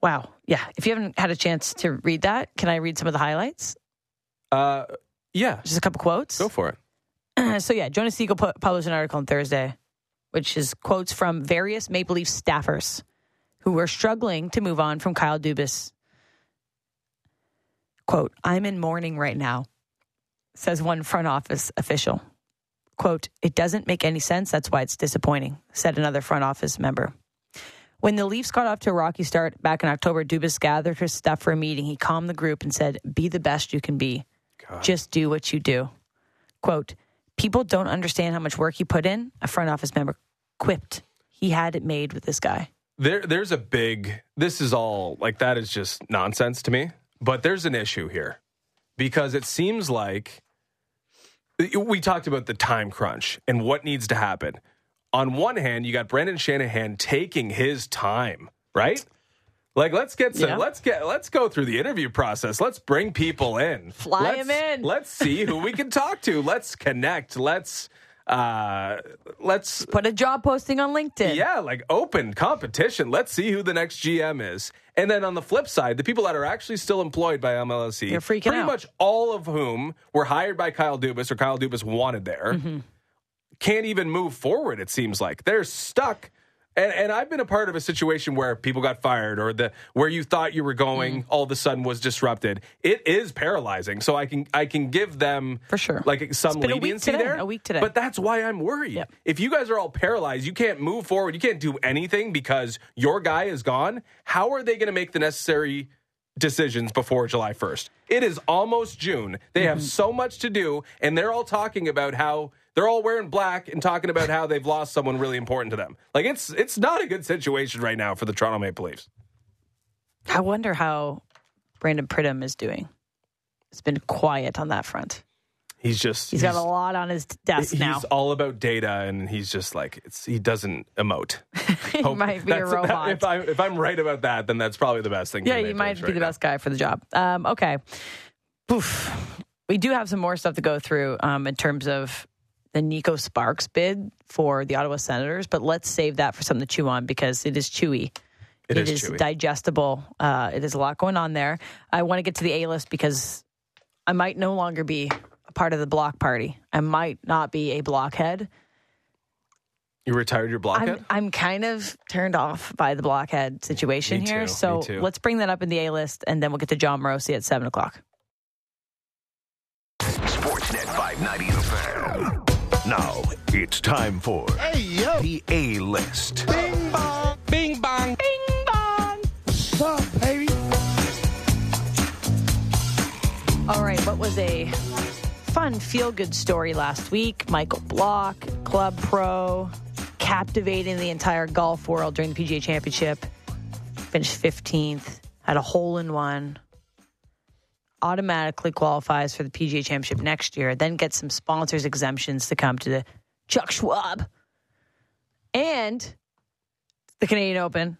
Wow. Yeah. If you haven't had a chance to read that, can I read some of the highlights? Uh, yeah, Just a couple quotes. go for it. so yeah, Jonas Siegel pu- published an article on Thursday, which is quotes from various Maple Leaf staffers who were struggling to move on from Kyle Dubas. Quote, I'm in mourning right now, says one front office official. Quote, it doesn't make any sense. That's why it's disappointing, said another front office member. When the Leafs got off to a rocky start back in October, Dubas gathered his stuff for a meeting. He calmed the group and said, Be the best you can be. Just do what you do. Quote, people don't understand how much work he put in. A front office member quipped. He had it made with this guy. There, there's a big. This is all like that is just nonsense to me. But there's an issue here because it seems like we talked about the time crunch and what needs to happen. On one hand, you got Brendan Shanahan taking his time, right? Like let's get some, Yeah. let's get let's go through the interview process. Let's bring people in. Fly Let's- 'em in. Let's see who we can talk to. Let's connect. Let's uh let's Put a job posting on LinkedIn. yeah, like open competition. Let's see who the next GM is. And then on the flip side, the people that are actually still employed by MLSE, They're freaking pretty out. much all of whom were hired by Kyle Dubas or Kyle Dubas wanted there, Mm-hmm. can't even move forward. It seems like they're stuck And, and I've been a part of a situation where people got fired or the where you thought you were going mm. all of a sudden was disrupted. It is paralyzing. So I can I can give them For sure. like some It's been a week leniency today, there. a week today. But that's why I'm worried. Yep. If you guys are all paralyzed, you can't move forward, you can't do anything because your guy is gone. How are they going to make the necessary decisions before July 1st? It is almost June. They have mm-hmm. so much to do, and they're all talking about how they're all wearing black and talking about how they've lost someone really important to them. Like it's it's not a good situation right now for the Toronto Maple Leafs. I wonder how Brandon Pridham is doing. It's been quiet on that front. He's just He's got a lot on his desk He's now. all about data, and he's just like it's, he doesn't emote. he Hope- might be a robot. if, I, if I'm right about that, then that's probably the best thing. yeah, you Maple might be right the now. best guy for the job. Um, okay. Poof. We do have some more stuff to go through um, in terms of the Neko Sparks bid for the Ottawa Senators, but let's save that for something to chew on because it is chewy. It is chewy. digestible. Uh, it is a lot going on there. I want to get to the A list because I might no longer be a part of the block party. I might not be a blockhead. You retired your blockhead. I'm, I'm kind of turned off by the blockhead situation Me here. too, So me too. let's bring that up in the A list and then we'll get to Jon Morosi at 7 o'clock. Sportsnet 590 The Fan. Now it's time for the A list. Bing bong. Bing bong. Bing Bong! All right, what was a fun feel good story last week? Michael Block, Club Pro, captivating the entire golf world during the PGA Championship. Finished 15th, had a hole in one. Automatically qualifies for the PGA Championship next year, then gets some sponsors exemptions to come to the Chuck Schwab and the Canadian Open.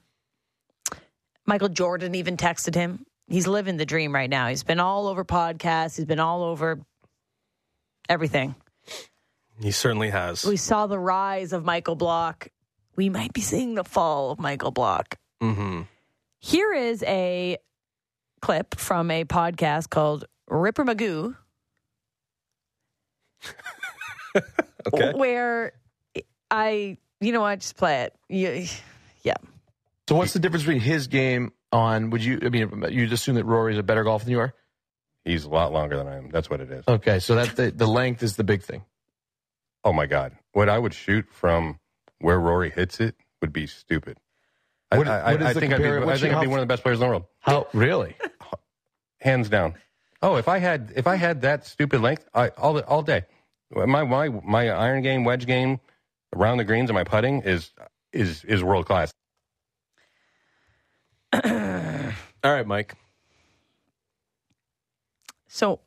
Michael Jordan even texted him. He's living the dream right now. He's been all over podcasts. He's been all over everything. He certainly has. We saw the rise of Michael Block. We might be seeing the fall of Michael Block. hmm Here is a clip from a podcast called Ripper Magoo, Okay. where I, you know I just play it. You, yeah. So what's the difference between his game on? Would you? I mean, you'd assume that Rory's a better golfer than you are. He's a lot longer than I am. That's what it is. Okay, so that the, the length is the big thing. Oh my God. What I would shoot from where Rory hits it would be stupid. I, What- I, I the think I'd be, I think I'd be one of the best players in the world. How really? Hands down. Oh, if I had if I had that stupid length, I all all day. My my my iron game, wedge game, around the greens and my putting is is is world class. All right, Mike. So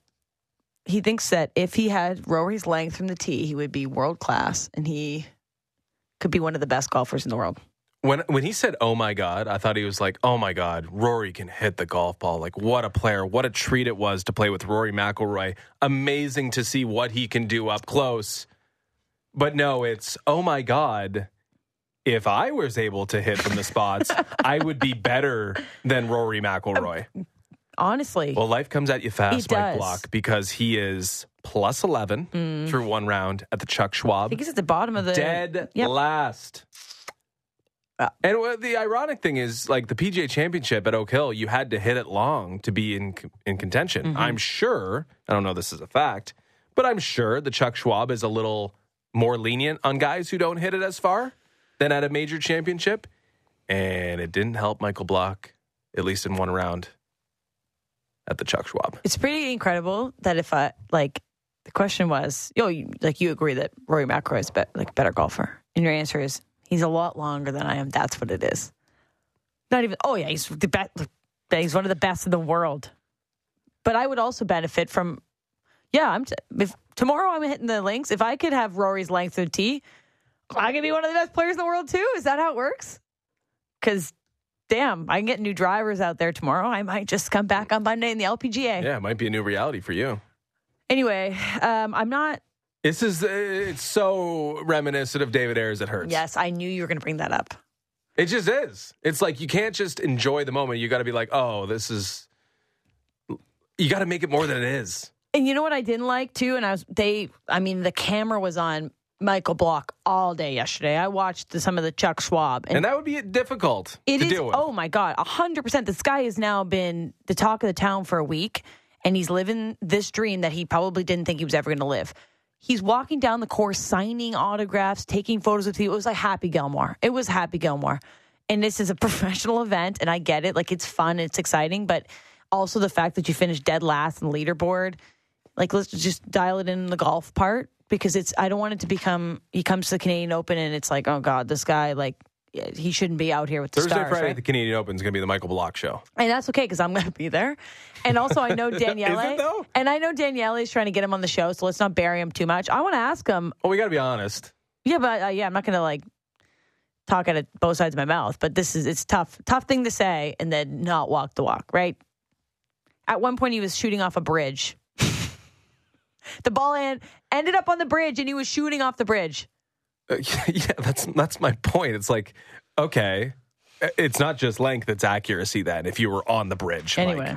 he thinks that if he had Rory's length from the tee, he would be world class and he could be one of the best golfers in the world. When when he said "Oh my God," I thought he was like, "Oh my God, Rory can hit the golf ball! Like what a player! What a treat it was to play with Rory McIlroy! Amazing to see what he can do up close." But no, it's "Oh my God." If I was able to hit from the spots, I would be better than Rory McIlroy. Honestly, Well, life comes at you fast, Mike. Mm. Block, because he is plus 11 through one round at the Chuck I Schwab. think he's at the bottom of the Dead Yep. last. Uh, and the ironic thing is, like the PGA Championship at Oak Hill, you had to hit it long to be in in contention. Mm-hmm. I'm sure. I don't know this is a fact, but I'm sure the Chuck Schwab is a little more lenient on guys who don't hit it as far than at a major championship. And it didn't help Michael Block, at least in one round, at the Chuck Schwab. It's pretty incredible that if I like the question was, yo, you, like you agree that Rory McIlroy is be, like a better golfer, and your answer is he's a lot longer than I am. That's what it is. Not even. Oh yeah, he's the best. He's one of the best in the world. But I would also benefit from. Yeah, I'm. T- if tomorrow I'm hitting the links, if I could have Rory's length of tee, I could be one of the best players in the world too. Is that how it works? Because. Damn, I can get new drivers out there tomorrow. I might just come back on Monday in the LPGA. Yeah, it might be a new reality for you. Anyway, um, I'm not. This is uh, it's so reminiscent of David Ayres. It hurts. Yes, I knew you were going to bring that up. it just is. It's like you can't just enjoy the moment. You got to be like, oh, this is. You got to make it more than it is. And you know what I didn't like too, and I was they. I mean, the camera was on Michael Block all day yesterday. I watched the, some of the Chuck Schwab, And that would be difficult it is. Oh my god, hundred percent. This guy has now been the talk of the town for a week, and he's living this dream that he probably didn't think he was ever going to live. He's walking down the course, signing autographs, taking photos with people. It was like Happy Gilmore. It was Happy Gilmore, and this is a professional event, and I get it. Like it's fun, it's exciting, but also the fact that you finished dead last in the leaderboard. Like let's just dial it in the golf part because it's. I don't want it to become. He comes to the Canadian Open, and it's like, oh god, this guy like. He shouldn't be out here with the Thursday, stars, Friday right? at the Canadian Open is going to be the Michael Block show. And that's okay because I'm going to be there. And also, I know Danielle. Is it, though? And I know Danielle is trying to get him on the show, so let's not bury him too much. I want to ask him. Oh, we got to be honest. Yeah, but uh, yeah, I'm not going to like talk out of both sides of my mouth. But this is it's tough, tough thing to say, and then not walk the walk, right? At one point, he was shooting off a bridge. the ball end, ended up on the bridge, and he was shooting off the bridge. Uh, yeah, that's that's my point. It's like, okay, uh, it's not just length; it's accuracy. Then, if you were on the bridge, like- Anyway.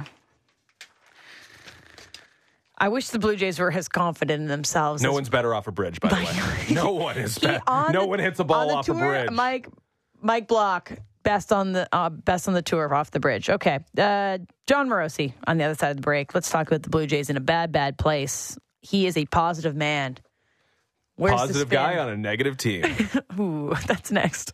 I wish the Blue Jays were as confident in themselves. no as one's better off a bridge. By the way, no one is. He- on No the- one hits a ball off tour, a bridge. Mike Mike Block best on the uh, best on the tour off the bridge. Okay, uh, Jon Morosi on the other side of the break. Let's talk about the Blue Jays in a bad bad place. He is a positive man. Where's Positive guy on a negative team. Ooh, that's next.